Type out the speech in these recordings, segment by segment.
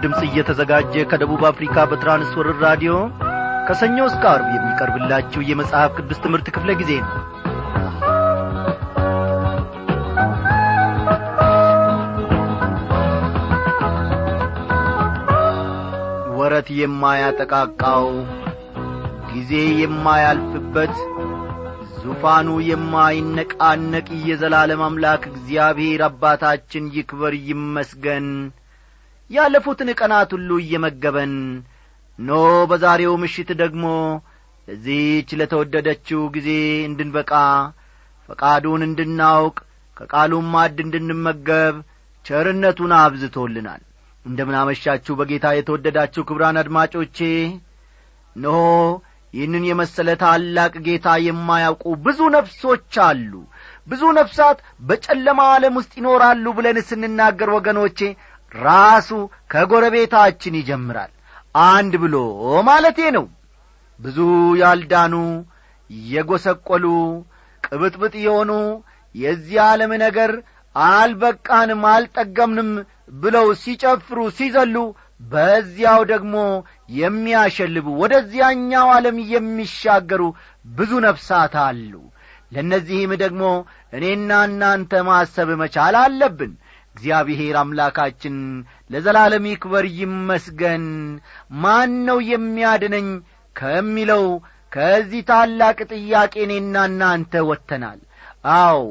ድምፅ እየተዘጋጀ ከደቡብ አፍሪካ በትራንስወርር ራዲዮ ከሰኞ እስከ አርብ የሚቀርብላችሁ የመጽሐፍ ቅዱስ ትምህርት ክፍለ ጊዜ ነው። ወረት የማያጠቃቃው ጊዜ የማያልፍበት ዙፋኑ የማይነቃነቅ የዘላለም አምላክ እግዚአብሔር አባታችን ይክበር ይመስገን ያለፉትን ቀናት ሁሉ እየመገበን ኖ በዛሬው ምሽት ደግሞ ለዚህች ለተወደደችው ጊዜ እንድንበቃ ፈቃዱን እንድናውቅ ከቃሉም ማድ እንድንመገብ ቸርነቱን አብዝቶልናል። እንደምናመሻችሁ በጌታ የተወደዳችሁ ክብራን አድማጮቼ እነሆ ይህንን የመሰለ ታላቅ ጌታ የማያውቁ ብዙ ነፍሶች አሉ። ብዙ ነፍሳት በጨለማ ዓለም ውስጥ ይኖራሉ ብለን ስንናገር ወገኖቼ ራሱ ከጎረቤታችን ይጀምራል። አንድ ብሎ ማለቴ ነው። ብዙ ያልዳኑ የጐሰቈሉ ቅብጥብጥ የሆኑ የዚህ ዓለም ነገር አልበቃንም አልጠገምንም ብለው ሲጨፍሩ ሲዘሉ በዚያው ደግሞ የሚያሸልቡ ወደዚያኛው ዓለም የሚሻገሩ ብዙ ነፍሳት አሉ። ለእነዚህም ደግሞ እኔና እናንተ ማሰብ መቻል አለብን እግዚአብሔር አምላካችን ለዘላለም ይክበር ይመስገን። ማን ነው የሚያድነኝ ከሚለው ከዚህ ታላቅ ጥያቄ እኔና እናንተ ወጥተናል። አው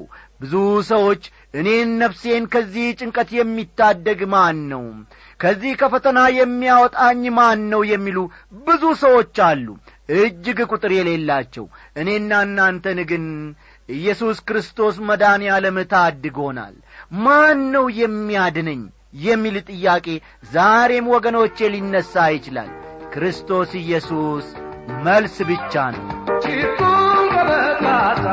ብዙ ሰዎች እኔን ነፍሴን ከዚህ ጭንቀት የሚታደግ ማን ነው? ከዚህ ከፈተና የሚያወጣኝ ማን ነው? የሚሉ ብዙ ሰዎች አሉ። እጅግ ቁጥር የሌላቸው እኔና እናንተን ግን ኢየሱስ ክርስቶስ መዳን ያለም ታድጎናል ማን ነው የሚያድነኝ የሚል ጥያቄ ዛሬም ወገኖቼ ሊነሣ ይችላል። ክርስቶስ ኢየሱስ መልስ ብቻ ነው። ጭቁን በበቃታ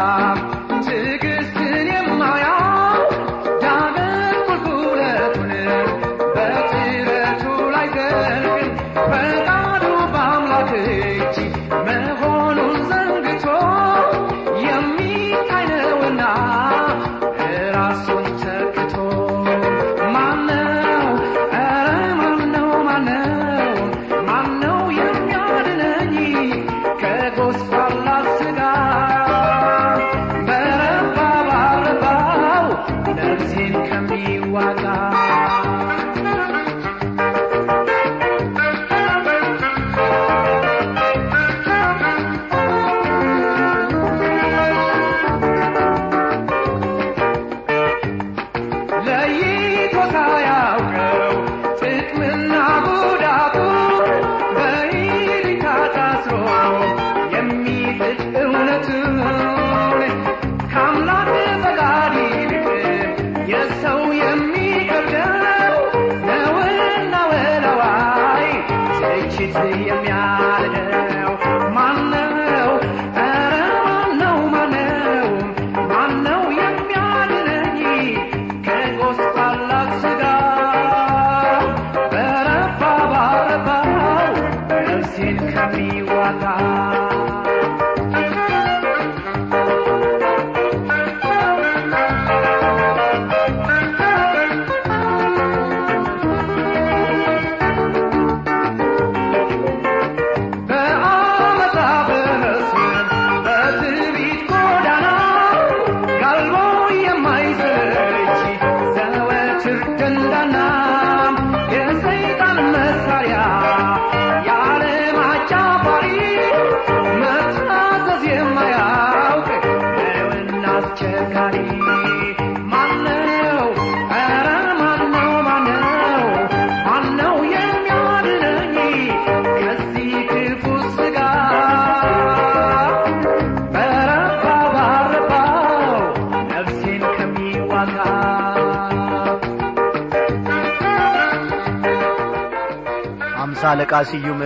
አለቃ ስዩም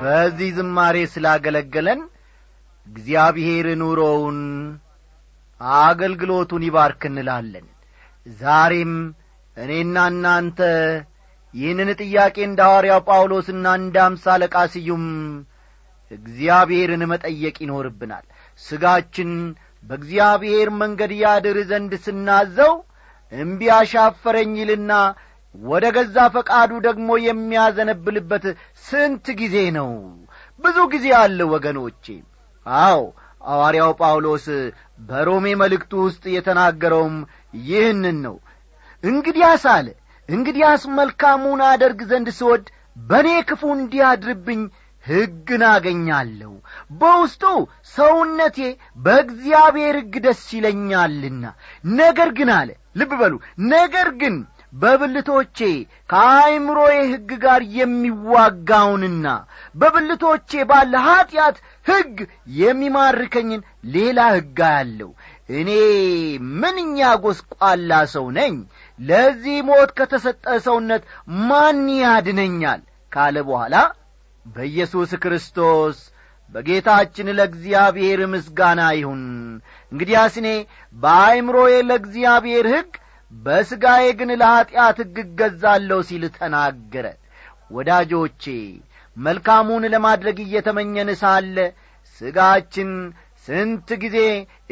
በዚህ ዝማሬ ስላገለገለን እግዚአብሔር ኑሮውን አገልግሎቱን ይባርክ እንላለን። ዛሬም እኔና እናንተ ይህንን ጥያቄ እንደ ሐዋርያው ጳውሎስና እንደ አምሳ አለቃ ስዩም እግዚአብሔርን መጠየቅ ይኖርብናል። ሥጋችን በእግዚአብሔር መንገድ ያድር ዘንድ ስናዘው እምቢ ይልና ወደ ገዛ ፈቃዱ ደግሞ የሚያዘነብልበት ስንት ጊዜ ነው? ብዙ ጊዜ አለ ወገኖቼ። አዎ ሐዋርያው ጳውሎስ በሮሜ መልእክቱ ውስጥ የተናገረውም ይህንን ነው። እንግዲያስ አለ እንግዲያስ መልካሙን አደርግ ዘንድ ስወድ በእኔ ክፉ እንዲያድርብኝ ሕግን አገኛለሁ። በውስጡ ሰውነቴ በእግዚአብሔር ሕግ ደስ ይለኛልና። ነገር ግን አለ ልብ በሉ ነገር ግን በብልቶቼ ከአይምሮዬ ሕግ ጋር የሚዋጋውንና በብልቶቼ ባለ ኀጢአት ሕግ የሚማርከኝን ሌላ ሕግ አያለሁ። እኔ ምንኛ ጐስቋላ ሰው ነኝ! ለዚህ ሞት ከተሰጠ ሰውነት ማን ያድነኛል? ካለ በኋላ በኢየሱስ ክርስቶስ በጌታችን ለእግዚአብሔር ምስጋና ይሁን። እንግዲያስ እኔ በአይምሮዬ ለእግዚአብሔር ሕግ በሥጋዬ ግን ለኀጢአት ሕግ እገዛለሁ ሲል ተናገረ። ወዳጆቼ መልካሙን ለማድረግ እየተመኘን ሳለ ሥጋችን ስንት ጊዜ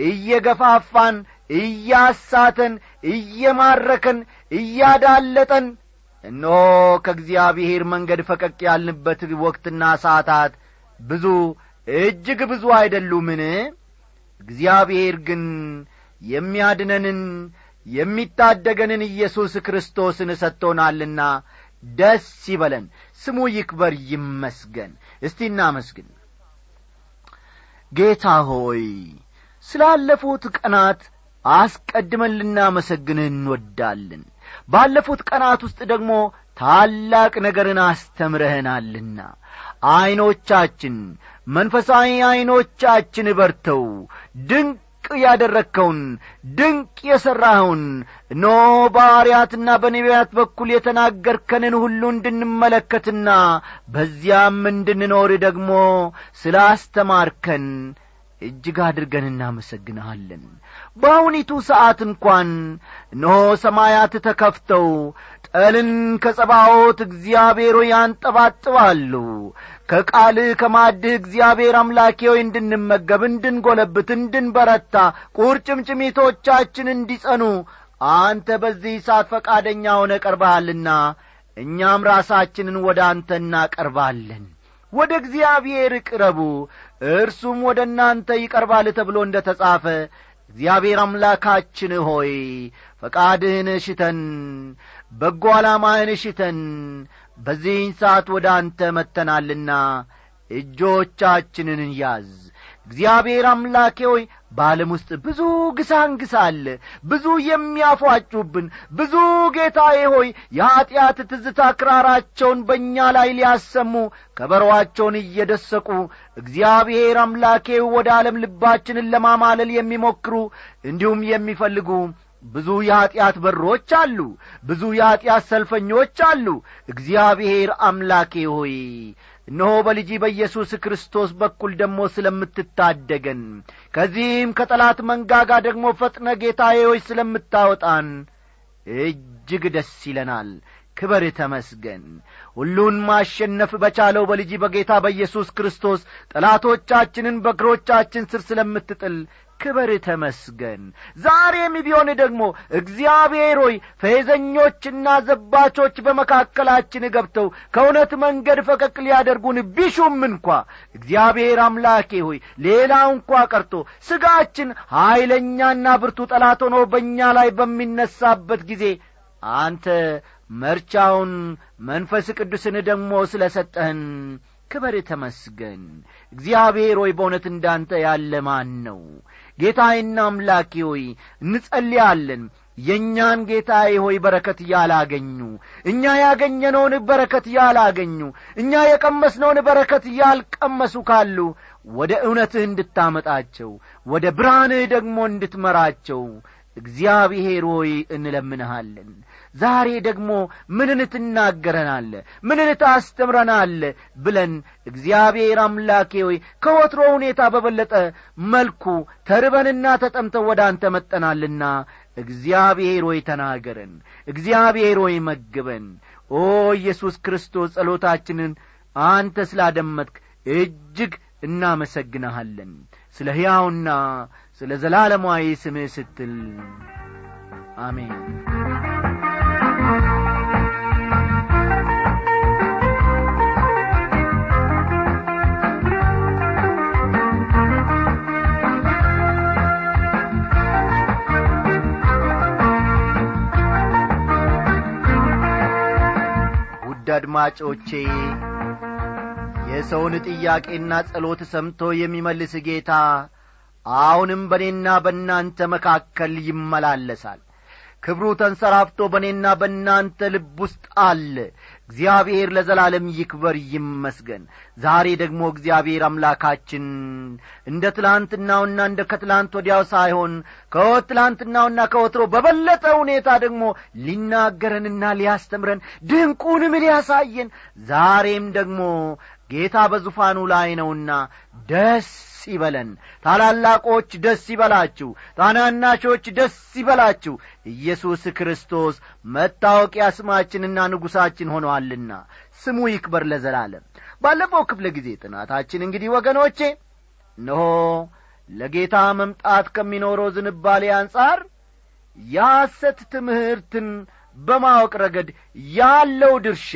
እየገፋፋን እያሳተን እየማረከን እያዳለጠን እነሆ ከእግዚአብሔር መንገድ ፈቀቅ ያልንበት ወቅትና ሰዓታት ብዙ እጅግ ብዙ አይደሉምን? እግዚአብሔር ግን የሚያድነንን የሚታደገንን ኢየሱስ ክርስቶስን ሰጥቶናልና ደስ ይበለን። ስሙ ይክበር ይመስገን። እስቲ እናመስግን። ጌታ ሆይ ስላለፉት ቀናት አስቀድመን ልናመሰግንህ እንወዳለን። ባለፉት ቀናት ውስጥ ደግሞ ታላቅ ነገርን አስተምረህናልና ዐይኖቻችን መንፈሳዊ ዐይኖቻችን በርተው ድንቅ ያደረግከውን ድንቅ የሠራኸውን ኖ ባርያትና በነቢያት በኩል የተናገርከንን ሁሉ እንድንመለከትና በዚያም እንድንኖር ደግሞ ስለ አስተማርከን እጅግ አድርገን እናመሰግንሃለን። በአሁኒቱ ሰዓት እንኳን እነሆ ሰማያት ተከፍተው ጠልን ከጸባዖት እግዚአብሔር ያንጠባጥባሉ። ከቃልህ ከማድህ እግዚአብሔር አምላኬ ሆይ እንድንመገብ እንድንጐለብት እንድንበረታ ቁርጭምጭሚቶቻችን እንዲጸኑ አንተ በዚህ ሰዓት ፈቃደኛ ሆነ ቀርበሃልና እኛም ራሳችንን ወደ አንተ እናቀርባለን ወደ እግዚአብሔር ቅረቡ እርሱም ወደ እናንተ ይቀርባል ተብሎ እንደ ተጻፈ እግዚአብሔር አምላካችን ሆይ ፈቃድህን ሽተን በጎ ዓላማህን ሽተን በዚህን ሰዓት ወደ አንተ መጥተናልና እጆቻችንን ያዝ እግዚአብሔር አምላኬ ሆይ በዓለም ውስጥ ብዙ ግሳንግስ አለ። ብዙ የሚያፏጩብን ብዙ ጌታዬ ሆይ የኀጢአት ትዝታ ክራራቸውን በእኛ ላይ ሊያሰሙ ከበሮአቸውን እየደሰቁ እግዚአብሔር አምላኬ ወደ ዓለም ልባችንን ለማማለል የሚሞክሩ እንዲሁም የሚፈልጉ ብዙ የኀጢአት በሮች አሉ። ብዙ የኀጢአት ሰልፈኞች አሉ። እግዚአብሔር አምላኬ ሆይ እነሆ በልጂ በኢየሱስ ክርስቶስ በኩል ደግሞ ስለምትታደገን ከዚህም ከጠላት መንጋጋ ደግሞ ፈጥነ ጌታዬ ስለምታወጣን እጅግ ደስ ይለናል። ክበር ተመስገን። ሁሉን ማሸነፍ በቻለው በልጂ በጌታ በኢየሱስ ክርስቶስ ጠላቶቻችንን በእግሮቻችን ስር ስለምትጥል ክበር ተመስገን። ዛሬም ቢሆን ደግሞ እግዚአብሔር ሆይ ፌዘኞችና ዘባቾች በመካከላችን ገብተው ከእውነት መንገድ ፈቀቅ ሊያደርጉን ቢሹም እንኳ እግዚአብሔር አምላኬ ሆይ ሌላው እንኳ ቀርቶ ስጋችን ኀይለኛና ብርቱ ጠላት ሆኖ በእኛ ላይ በሚነሳበት ጊዜ አንተ መርቻውን መንፈስ ቅዱስን ደግሞ ስለ ሰጠህን ክበር ተመስገን። እግዚአብሔር ሆይ በእውነት እንዳንተ ያለ ማን ነው ጌታዬና አምላኬ ሆይ እንጸልያለን። የእኛን ጌታዬ ሆይ በረከት ያላገኙ እኛ ያገኘነውን በረከት ያላገኙ እኛ የቀመስነውን በረከት ያልቀመሱ ካሉ ወደ እውነትህ እንድታመጣቸው ወደ ብርሃንህ ደግሞ እንድትመራቸው እግዚአብሔር ሆይ እንለምንሃለን ዛሬ ደግሞ ምንን ትናገረናለ ምንን ታስተምረናለ ብለን እግዚአብሔር አምላኬ ሆይ ከወትሮ ሁኔታ በበለጠ መልኩ ተርበንና ተጠምተው ወደ አንተ መጠናልና እግዚአብሔር ሆይ ተናገረን እግዚአብሔር ሆይ መግበን። ኦ ኢየሱስ ክርስቶስ ጸሎታችንን አንተ ስላደመጥክ እጅግ እናመሰግንሃለን። ስለ ሕያውና ስለ ዘላለማዊ ስምህ ስትል አሜን አድማጮቼ የሰውን ጥያቄና ጸሎት ሰምቶ የሚመልስ ጌታ አሁንም በእኔና በእናንተ መካከል ይመላለሳል። ክብሩ ተንሰራፍቶ በእኔና በእናንተ ልብ ውስጥ አለ እግዚአብሔር ለዘላለም ይክበር ይመስገን። ዛሬ ደግሞ እግዚአብሔር አምላካችን እንደ ትላንትናውና እንደ ከትላንት ወዲያው ሳይሆን ከትላንትናውና ከወትሮ በበለጠ ሁኔታ ደግሞ ሊናገረንና ሊያስተምረን ድንቁንም ሊያሳየን ዛሬም ደግሞ ጌታ በዙፋኑ ላይ ነውና ደስ ይበለን። ታላላቆች ደስ ይበላችሁ ታናናሾች ደስ ይበላችሁ። ኢየሱስ ክርስቶስ መታወቂያ ስማችንና ንጉሣችን ሆነዋልና ስሙ ይክበር ለዘላለም። ባለፈው ክፍለ ጊዜ ጥናታችን እንግዲህ ወገኖቼ እነሆ ለጌታ መምጣት ከሚኖረው ዝንባሌ አንጻር የሐሰት ትምህርትን በማወቅ ረገድ ያለው ድርሻ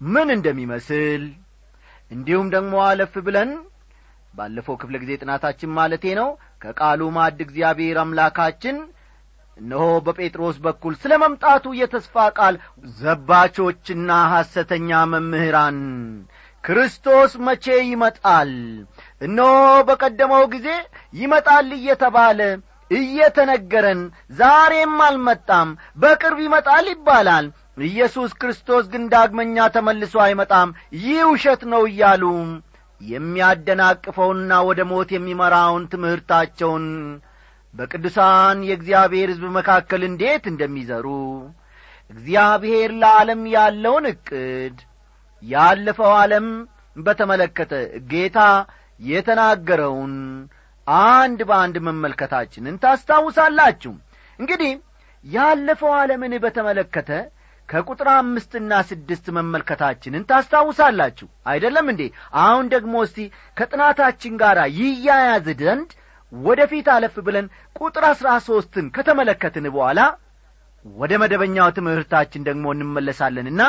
ምን እንደሚመስል እንዲሁም ደግሞ አለፍ ብለን ባለፈው ክፍለ ጊዜ ጥናታችን ማለቴ ነው። ከቃሉ ማድ እግዚአብሔር አምላካችን እነሆ በጴጥሮስ በኩል ስለ መምጣቱ የተስፋ ቃል ዘባቾችና ሐሰተኛ መምህራን ክርስቶስ መቼ ይመጣል? እነሆ በቀደመው ጊዜ ይመጣል እየተባለ እየተነገረን ዛሬም አልመጣም በቅርብ ይመጣል ይባላል። ኢየሱስ ክርስቶስ ግን ዳግመኛ ተመልሶ አይመጣም ይህ ውሸት ነው እያሉ የሚያደናቅፈውና ወደ ሞት የሚመራውን ትምህርታቸውን በቅዱሳን የእግዚአብሔር ሕዝብ መካከል እንዴት እንደሚዘሩ እግዚአብሔር ለዓለም ያለውን ዕቅድ ያለፈው ዓለም በተመለከተ ጌታ የተናገረውን አንድ በአንድ መመልከታችንን ታስታውሳላችሁ። እንግዲህ ያለፈው ዓለምን በተመለከተ ከቁጥር አምስትና ስድስት መመልከታችንን ታስታውሳላችሁ። አይደለም እንዴ? አሁን ደግሞ እስቲ ከጥናታችን ጋር ይያያዝ ዘንድ ወደ ፊት አለፍ ብለን ቁጥር አሥራ ሦስትን ከተመለከትን በኋላ ወደ መደበኛው ትምህርታችን ደግሞ እንመለሳለንና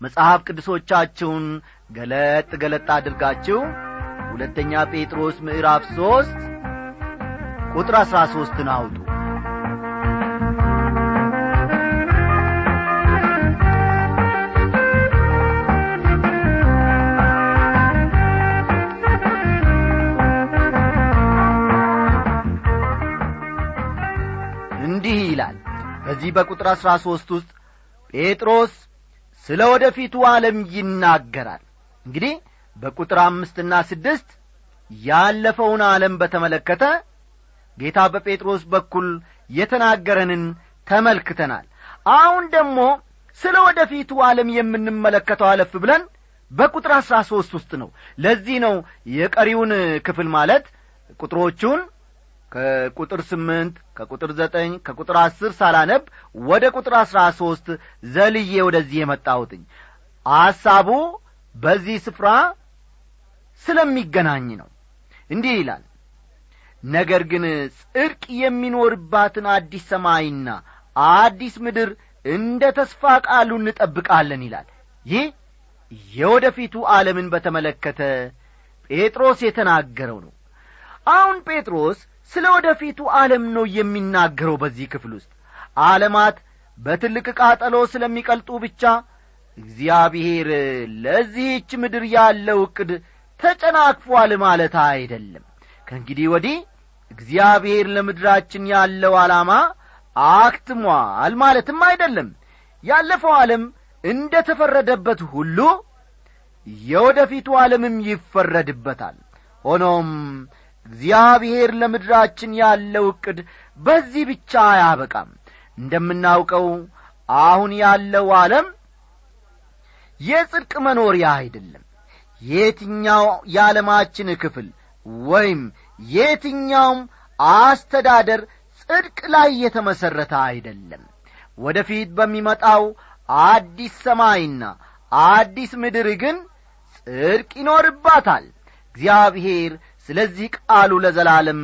መጽሐፍ ቅዱሶቻችሁን ገለጥ ገለጥ አድርጋችሁ ሁለተኛ ጴጥሮስ ምዕራፍ ሦስት ቁጥር አሥራ ሦስትን አውጡ በዚህ በቁጥር አሥራ ሦስት ውስጥ ጴጥሮስ ስለ ወደፊቱ ዓለም ይናገራል። እንግዲህ በቁጥር አምስትና ስድስት ያለፈውን ዓለም በተመለከተ ጌታ በጴጥሮስ በኩል የተናገረንን ተመልክተናል። አሁን ደግሞ ስለ ወደፊቱ ዓለም የምንመለከተው አለፍ ብለን በቁጥር አሥራ ሦስት ውስጥ ነው። ለዚህ ነው የቀሪውን ክፍል ማለት ቁጥሮቹን ከቁጥር ስምንት ከቁጥር ዘጠኝ ከቁጥር አስር ሳላነብ ወደ ቁጥር አሥራ ሦስት ዘልዬ ወደዚህ የመጣሁትኝ። አሳቡ በዚህ ስፍራ ስለሚገናኝ ነው። እንዲህ ይላል። ነገር ግን ጽድቅ የሚኖርባትን አዲስ ሰማይና አዲስ ምድር እንደ ተስፋ ቃሉ እንጠብቃለን ይላል። ይህ የወደፊቱ ዓለምን በተመለከተ ጴጥሮስ የተናገረው ነው። አሁን ጴጥሮስ ስለ ወደፊቱ ዓለም ነው የሚናገረው በዚህ ክፍል ውስጥ። ዓለማት በትልቅ ቃጠሎ ስለሚቀልጡ ብቻ እግዚአብሔር ለዚህች ምድር ያለው ዕቅድ ተጨናክፏል ማለት አይደለም። ከእንግዲህ ወዲህ እግዚአብሔር ለምድራችን ያለው ዓላማ አክትሟል ማለትም አይደለም። ያለፈው ዓለም እንደ ተፈረደበት ሁሉ የወደፊቱ ዓለምም ይፈረድበታል። ሆኖም እግዚአብሔር ለምድራችን ያለው ዕቅድ በዚህ ብቻ አያበቃም። እንደምናውቀው አሁን ያለው ዓለም የጽድቅ መኖሪያ አይደለም። የትኛው የዓለማችን ክፍል ወይም የትኛውም አስተዳደር ጽድቅ ላይ የተመሠረተ አይደለም። ወደ ፊት በሚመጣው አዲስ ሰማይና አዲስ ምድር ግን ጽድቅ ይኖርባታል። እግዚአብሔር ስለዚህ ቃሉ ለዘላለም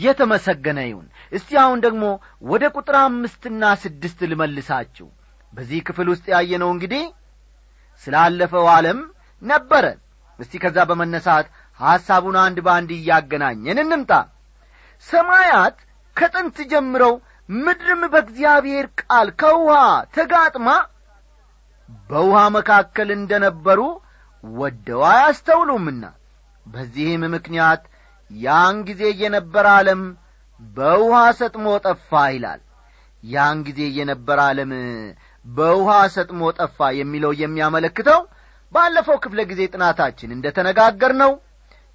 የተመሰገነ ይሁን። እስቲ አሁን ደግሞ ወደ ቁጥር አምስትና ስድስት ልመልሳችሁ። በዚህ ክፍል ውስጥ ያየነው እንግዲህ ስላለፈው ዓለም ነበረ። እስቲ ከዛ በመነሳት ሐሳቡን አንድ በአንድ እያገናኘን እንምጣ። ሰማያት ከጥንት ጀምረው ምድርም በእግዚአብሔር ቃል ከውሃ ተጋጥማ በውሃ መካከል እንደ ነበሩ ወደው አያስተውሉምና በዚህም ምክንያት ያን ጊዜ የነበረ ዓለም በውሃ ሰጥሞ ጠፋ ይላል። ያን ጊዜ የነበረ ዓለም በውሃ ሰጥሞ ጠፋ የሚለው የሚያመለክተው ባለፈው ክፍለ ጊዜ ጥናታችን እንደ ተነጋገር ነው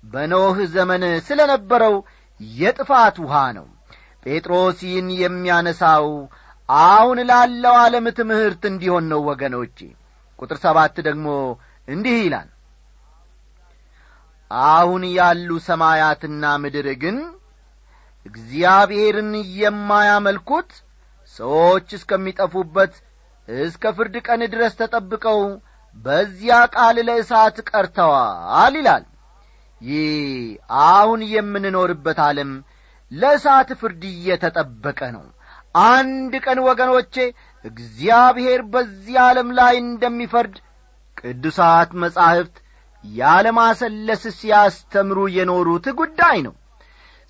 በኖህ ዘመን ስለ ነበረው የጥፋት ውሃ ነው። ጴጥሮስ ይህን የሚያነሳው አሁን ላለው ዓለም ትምህርት እንዲሆን ነው ወገኖቼ። ቁጥር ሰባት ደግሞ እንዲህ ይላል አሁን ያሉ ሰማያትና ምድር ግን እግዚአብሔርን የማያመልኩት ሰዎች እስከሚጠፉበት እስከ ፍርድ ቀን ድረስ ተጠብቀው በዚያ ቃል ለእሳት ቀርተዋል ይላል። ይህ አሁን የምንኖርበት ዓለም ለእሳት ፍርድ እየተጠበቀ ነው። አንድ ቀን ወገኖቼ እግዚአብሔር በዚህ ዓለም ላይ እንደሚፈርድ ቅዱሳት መጻሕፍት ያለማሰለስ ሲያስተምሩ የኖሩት ጉዳይ ነው።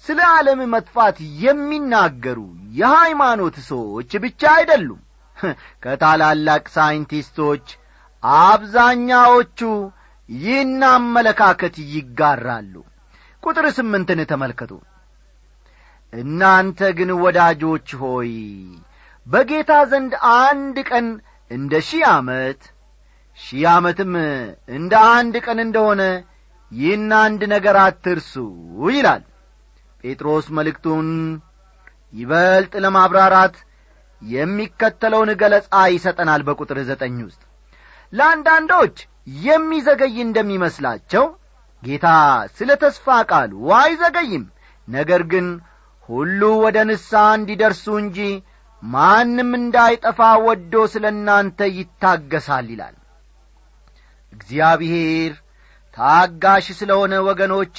ስለ ዓለም መጥፋት የሚናገሩ የሃይማኖት ሰዎች ብቻ አይደሉም። ከታላላቅ ሳይንቲስቶች አብዛኛዎቹ ይህን አመለካከት ይጋራሉ። ቁጥር ስምንትን ተመልከቱ። እናንተ ግን ወዳጆች ሆይ በጌታ ዘንድ አንድ ቀን እንደ ሺህ ዓመት ሺህ ዓመትም እንደ አንድ ቀን እንደሆነ ይህን አንድ ነገር አትርሱ ይላል። ጴጥሮስ መልእክቱን ይበልጥ ለማብራራት የሚከተለውን ገለጻ ይሰጠናል በቁጥር ዘጠኝ ውስጥ። ለአንዳንዶች የሚዘገይ እንደሚመስላቸው ጌታ ስለ ተስፋ ቃሉ አይዘገይም። ነገር ግን ሁሉ ወደ ንስሐ እንዲደርሱ እንጂ ማንም እንዳይጠፋ ወዶ ስለ እናንተ ይታገሳል ይላል እግዚአብሔር ታጋሽ ስለሆነ ወገኖቼ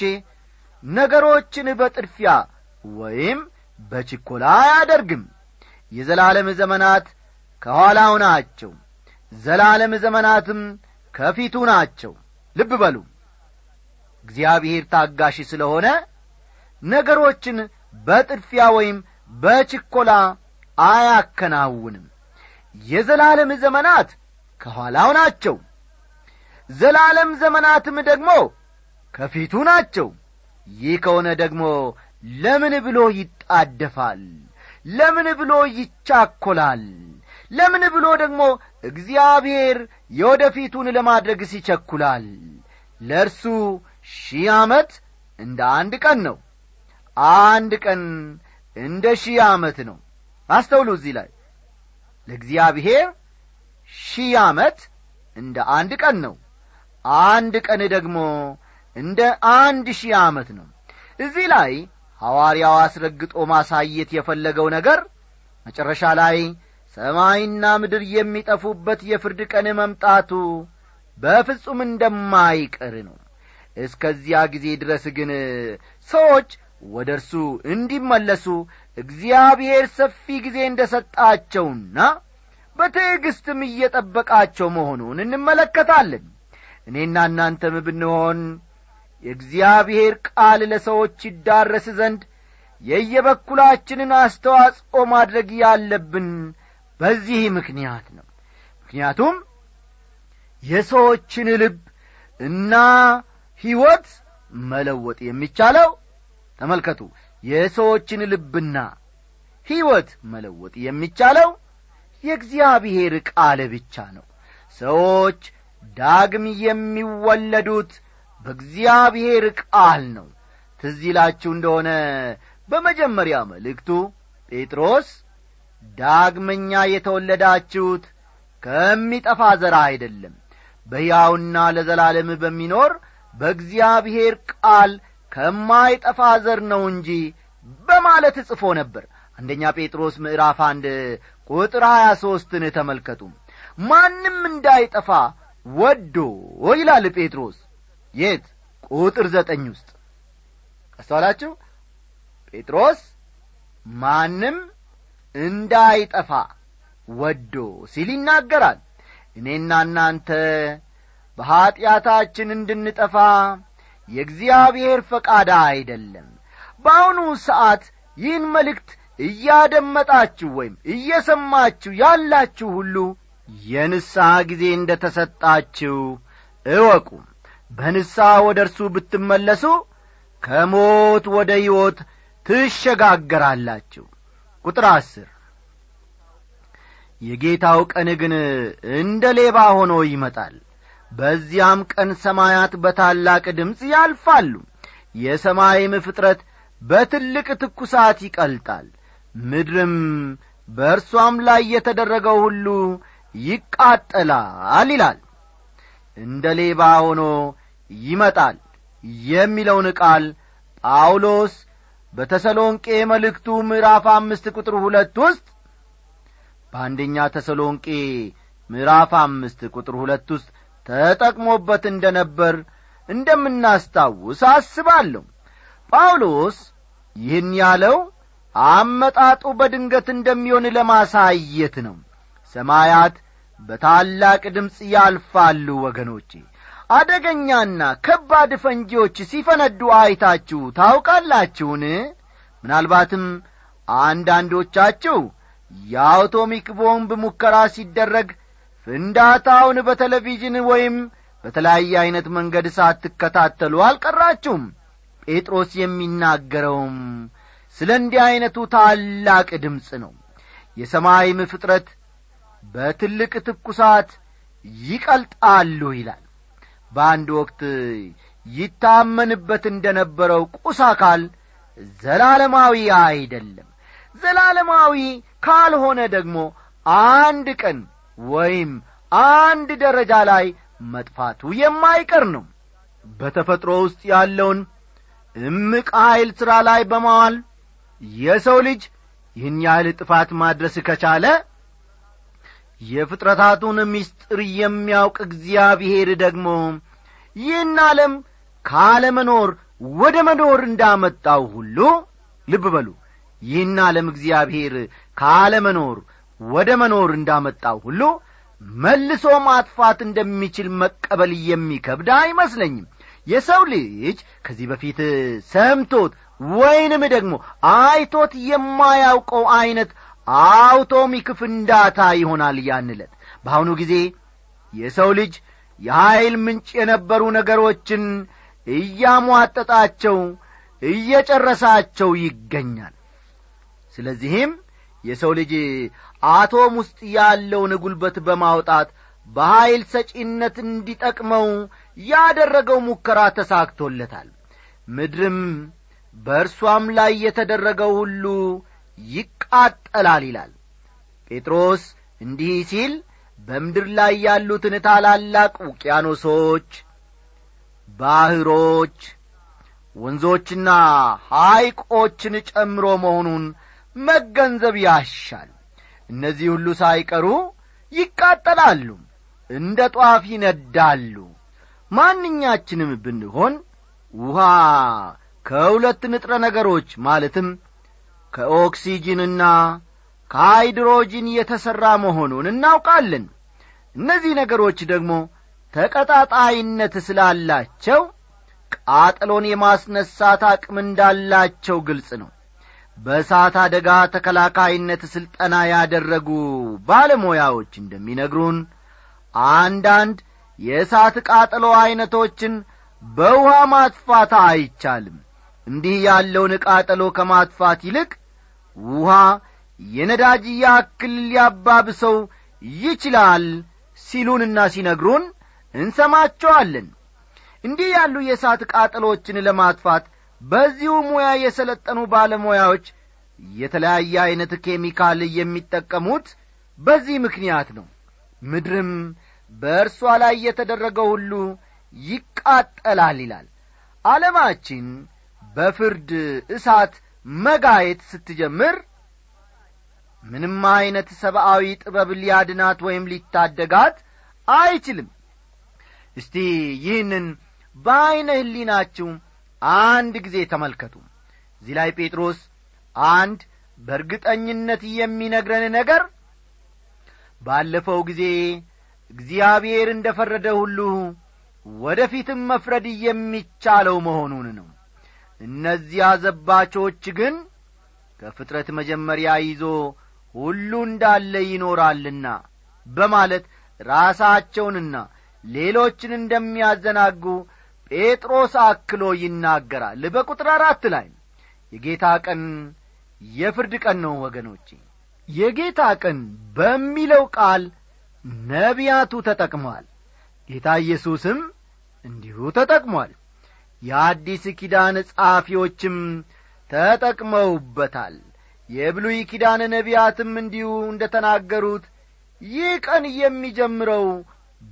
ነገሮችን በጥድፊያ ወይም በችኮላ አያደርግም። የዘላለም ዘመናት ከኋላው ናቸው። ዘላለም ዘመናትም ከፊቱ ናቸው። ልብ በሉ። እግዚአብሔር ታጋሽ ስለሆነ ነገሮችን በጥድፊያ ወይም በችኮላ አያከናውንም። የዘላለም ዘመናት ከኋላው ናቸው ዘላለም ዘመናትም ደግሞ ከፊቱ ናቸው። ይህ ከሆነ ደግሞ ለምን ብሎ ይጣደፋል? ለምን ብሎ ይቻኰላል ለምን ብሎ ደግሞ እግዚአብሔር የወደፊቱን ለማድረግ ሲቸኩላል? ለእርሱ ሺህ ዓመት እንደ አንድ ቀን ነው። አንድ ቀን እንደ ሺህ ዓመት ነው። አስተውሉ እዚህ ላይ። ለእግዚአብሔር ሺህ ዓመት እንደ አንድ ቀን ነው አንድ ቀን ደግሞ እንደ አንድ ሺህ ዓመት ነው። እዚህ ላይ ሐዋርያው አስረግጦ ማሳየት የፈለገው ነገር መጨረሻ ላይ ሰማይና ምድር የሚጠፉበት የፍርድ ቀን መምጣቱ በፍጹም እንደማይቀር ነው። እስከዚያ ጊዜ ድረስ ግን ሰዎች ወደ እርሱ እንዲመለሱ እግዚአብሔር ሰፊ ጊዜ እንደ ሰጣቸውና በትዕግስትም እየጠበቃቸው መሆኑን እንመለከታለን እኔና እናንተም ብንሆን የእግዚአብሔር ቃል ለሰዎች ይዳረስ ዘንድ የየበኩላችንን አስተዋጽኦ ማድረግ ያለብን በዚህ ምክንያት ነው። ምክንያቱም የሰዎችን ልብ እና ሕይወት መለወጥ የሚቻለው ተመልከቱ የሰዎችን ልብና ሕይወት መለወጥ የሚቻለው የእግዚአብሔር ቃል ብቻ ነው። ሰዎች ዳግም የሚወለዱት በእግዚአብሔር ቃል ነው። ትዝ እንደሆነ በመጀመሪያ መልእክቱ ጴጥሮስ ዳግመኛ የተወለዳችሁት ከሚጠፋ ዘራ አይደለም በሕያውና ለዘላለም በሚኖር በእግዚአብሔር ቃል ከማይጠፋ ዘር ነው እንጂ በማለት ጽፎ ነበር። አንደኛ ጴጥሮስ ምዕራፍ አንድ ቁጥር ሀያ ሦስትን ተመልከቱ። ማንም እንዳይጠፋ ወዶ ይላል ጴጥሮስ። የት? ቁጥር ዘጠኝ ውስጥ። አስተዋላችሁ? ጴጥሮስ ማንም እንዳይጠፋ ወዶ ሲል ይናገራል። እኔና እናንተ በኀጢአታችን እንድንጠፋ የእግዚአብሔር ፈቃድ አይደለም። በአሁኑ ሰዓት ይህን መልእክት እያደመጣችሁ ወይም እየሰማችሁ ያላችሁ ሁሉ የንስሐ ጊዜ እንደ ተሰጣችው እወቁ። በንስሐ ወደ እርሱ ብትመለሱ ከሞት ወደ ሕይወት ትሸጋገራላችሁ። ቁጥር አስር የጌታው ቀን ግን እንደ ሌባ ሆኖ ይመጣል። በዚያም ቀን ሰማያት በታላቅ ድምፅ ያልፋሉ። የሰማይም ፍጥረት በትልቅ ትኩሳት ይቀልጣል። ምድርም በእርሷም ላይ የተደረገው ሁሉ ይቃጠላል ይላል። እንደ ሌባ ሆኖ ይመጣል የሚለውን ቃል ጳውሎስ በተሰሎንቄ መልእክቱ ምዕራፍ አምስት ቁጥር ሁለት ውስጥ በአንደኛ ተሰሎንቄ ምዕራፍ አምስት ቁጥር ሁለት ውስጥ ተጠቅሞበት እንደ ነበር እንደምናስታውስ አስባለሁ። ጳውሎስ ይህን ያለው አመጣጡ በድንገት እንደሚሆን ለማሳየት ነው። ሰማያት በታላቅ ድምፅ ያልፋሉ ወገኖቼ። አደገኛና ከባድ ፈንጂዎች ሲፈነዱ አይታችሁ ታውቃላችሁን? ምናልባትም አንዳንዶቻችሁ የአውቶሚክ ቦምብ ሙከራ ሲደረግ ፍንዳታውን በቴሌቪዥን ወይም በተለያየ ዐይነት መንገድ ሳትከታተሉ አልቀራችሁም? ጴጥሮስ የሚናገረውም ስለ እንዲህ ዐይነቱ ታላቅ ድምፅ ነው። የሰማይም ፍጥረት በትልቅ ትኩሳት ይቀልጣሉ ይላል። በአንድ ወቅት ይታመንበት እንደ ነበረው ቁስ አካል ዘላለማዊ አይደለም። ዘላለማዊ ካልሆነ ደግሞ አንድ ቀን ወይም አንድ ደረጃ ላይ መጥፋቱ የማይቀር ነው። በተፈጥሮ ውስጥ ያለውን እምቅ ኀይል ሥራ ላይ በማዋል የሰው ልጅ ይህን ያህል ጥፋት ማድረስ ከቻለ የፍጥረታቱን ምስጢር የሚያውቅ እግዚአብሔር ደግሞ ይህን ዓለም ካለመኖር ወደ መኖር እንዳመጣው ሁሉ ልብ በሉ። ይህን ዓለም እግዚአብሔር ካለመኖር ወደ መኖር እንዳመጣው ሁሉ መልሶ ማጥፋት እንደሚችል መቀበል የሚከብድ አይመስለኝም። የሰው ልጅ ከዚህ በፊት ሰምቶት ወይንም ደግሞ አይቶት የማያውቀው ዐይነት አውቶሚክ ፍንዳታ ይሆናል ያንለት በአሁኑ ጊዜ የሰው ልጅ የኀይል ምንጭ የነበሩ ነገሮችን እያሟጠጣቸው እየጨረሳቸው ይገኛል። ስለዚህም የሰው ልጅ አቶም ውስጥ ያለውን ጉልበት በማውጣት በኀይል ሰጪነት እንዲጠቅመው ያደረገው ሙከራ ተሳክቶለታል። ምድርም በእርሷም ላይ የተደረገው ሁሉ ይቃጠላል ይላል። ጴጥሮስ እንዲህ ሲል በምድር ላይ ያሉትን ታላላቅ ውቅያኖሶች ባሕሮች ወንዞችና ሐይቆችን ጨምሮ መሆኑን መገንዘብ ያሻል። እነዚህ ሁሉ ሳይቀሩ ይቃጠላሉ እንደ ጧፍ ይነዳሉ። ማንኛችንም ብንሆን ውሃ ከሁለት ንጥረ ነገሮች ማለትም ከኦክሲጅንና ከሃይድሮጂን የተሠራ መሆኑን እናውቃለን። እነዚህ ነገሮች ደግሞ ተቀጣጣይነት ስላላቸው ቃጠሎን የማስነሳት አቅም እንዳላቸው ግልጽ ነው። በእሳት አደጋ ተከላካይነት ሥልጠና ያደረጉ ባለሙያዎች እንደሚነግሩን አንዳንድ የእሳት ቃጠሎ ዐይነቶችን በውሃ ማጥፋት አይቻልም። እንዲህ ያለውን ቃጠሎ ከማጥፋት ይልቅ ውሃ የነዳጅ ያክል ሊያባብሰው ይችላል ሲሉንና ሲነግሩን እንሰማቸዋለን። እንዲህ ያሉ የእሳት ቃጠሎችን ለማጥፋት በዚሁ ሙያ የሰለጠኑ ባለሙያዎች የተለያየ ዐይነት ኬሚካል የሚጠቀሙት በዚህ ምክንያት ነው። ምድርም በእርሷ ላይ የተደረገው ሁሉ ይቃጠላል ይላል። ዓለማችን በፍርድ እሳት መጋየት ስትጀምር ምንም ዐይነት ሰብአዊ ጥበብ ሊያድናት ወይም ሊታደጋት አይችልም። እስቲ ይህንን በዐይነ ህሊናችሁ አንድ ጊዜ ተመልከቱ። እዚህ ላይ ጴጥሮስ አንድ በእርግጠኝነት የሚነግረን ነገር ባለፈው ጊዜ እግዚአብሔር እንደ ፈረደ ሁሉ ወደ ፊትም መፍረድ የሚቻለው መሆኑን ነው እነዚያ ዘባቾች ግን ከፍጥረት መጀመሪያ ይዞ ሁሉ እንዳለ ይኖራልና በማለት ራሳቸውንና ሌሎችን እንደሚያዘናጉ ጴጥሮስ አክሎ ይናገራል። በቁጥር አራት ላይ የጌታ ቀን የፍርድ ቀን ነው ወገኖቼ። የጌታ ቀን በሚለው ቃል ነቢያቱ ተጠቅመዋል። ጌታ ኢየሱስም እንዲሁ ተጠቅሟል የአዲስ ኪዳን ጸሐፊዎችም ተጠቅመውበታል። የብሉይ ኪዳን ነቢያትም እንዲሁ እንደ ተናገሩት ይህ ቀን የሚጀምረው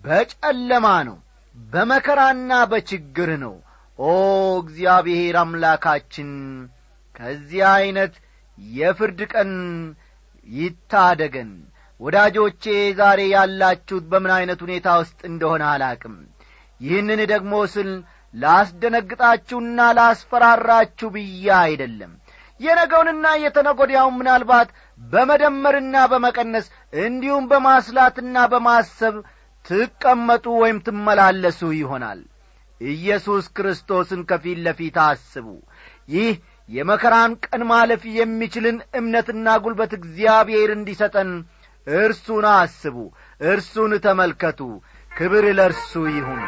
በጨለማ ነው በመከራና በችግር ነው። ኦ እግዚአብሔር አምላካችን ከዚህ ዐይነት የፍርድ ቀን ይታደገን። ወዳጆቼ ዛሬ ያላችሁት በምን ዐይነት ሁኔታ ውስጥ እንደሆነ አላቅም ይህንን ደግሞ ስል ላስደነግጣችሁና ላስፈራራችሁ ብዬ አይደለም። የነገውንና የተነጐዲያውን ምናልባት በመደመርና በመቀነስ እንዲሁም በማስላትና በማሰብ ትቀመጡ ወይም ትመላለሱ ይሆናል። ኢየሱስ ክርስቶስን ከፊት ለፊት አስቡ። ይህ የመከራን ቀን ማለፍ የሚችልን እምነትና ጉልበት እግዚአብሔር እንዲሰጠን እርሱን አስቡ እርሱን ተመልከቱ። ክብር ለእርሱ ይሁን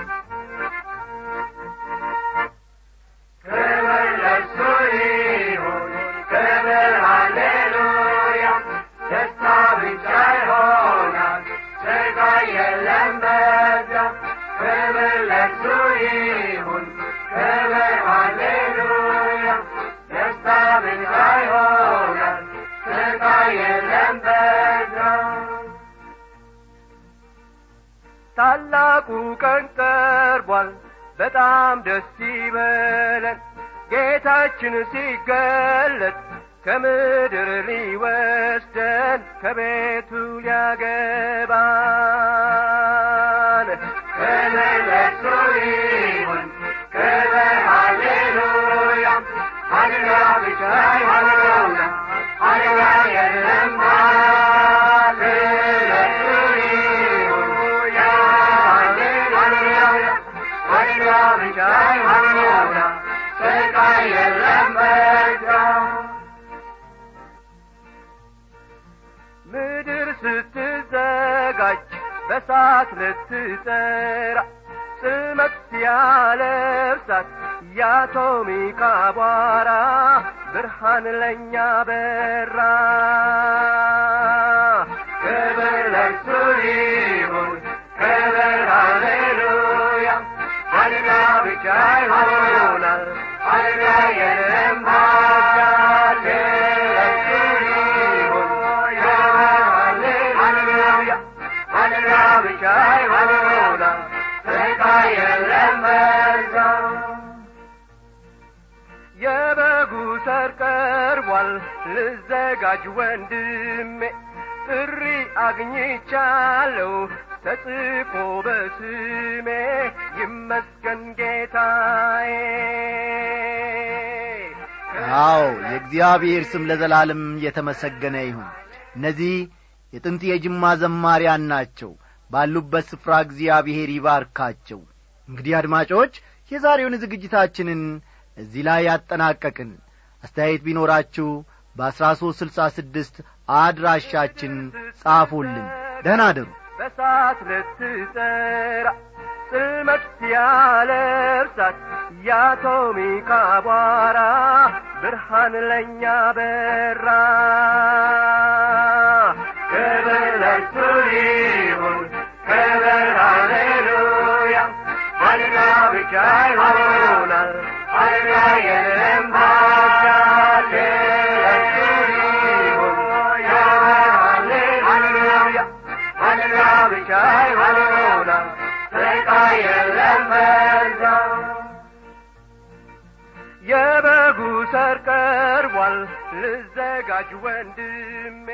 ታላቁ ቀን ቀርቧል፣ በጣም ደስ ይበለን። ጌታችን ሲገለጥ ከምድር ሊወስደን ከቤቱ ሊያገባን ለእርሱ ይሁን፣ ክብር ሃሌሉያ። ሃሌሉያ ብቻ ይሆናል፣ ሃሌሉያ የለም በሳት ልትጠራ ጽልመት ሲያለብሳት የአቶሚክ አቧራ ብርሃን ለእኛ በራ። ክብር ለእርሱ ይሁን ክብር ሃሌሉያ። ሃሌሉያ ብቻ ይሆናል ሃሌሉያ የለም ሰር ቀርቧል። ልዘጋጅ ወንድሜ ጥሪ አግኝቻለሁ። ተጽፎ በስሜ ይመስገን ጌታዬ። አዎ የእግዚአብሔር ስም ለዘላለም የተመሰገነ ይሁን። እነዚህ የጥንት የጅማ ዘማሪያን ናቸው። ባሉበት ስፍራ እግዚአብሔር ይባርካቸው። እንግዲህ አድማጮች የዛሬውን ዝግጅታችንን እዚህ ላይ ያጠናቀቅን አስተያየት ቢኖራችሁ በአሥራ ሦስት ስልሳ ስድስት አድራሻችን ጻፉልን። ደህና አደሩ በሳት ልትጠራ ጽልመት ሲያለብሳት የአቶሚክ አቧራ ብርሃን ለእኛ በራ። ክብር ለእርሱ ይሁን ክብር ሃሌሉያ። ሃሌሉያ ብቻ ይሆናል ሃሌሉያ የለም የበጉ ሰር ቀርቧል ልዘጋጅ ወንድሜ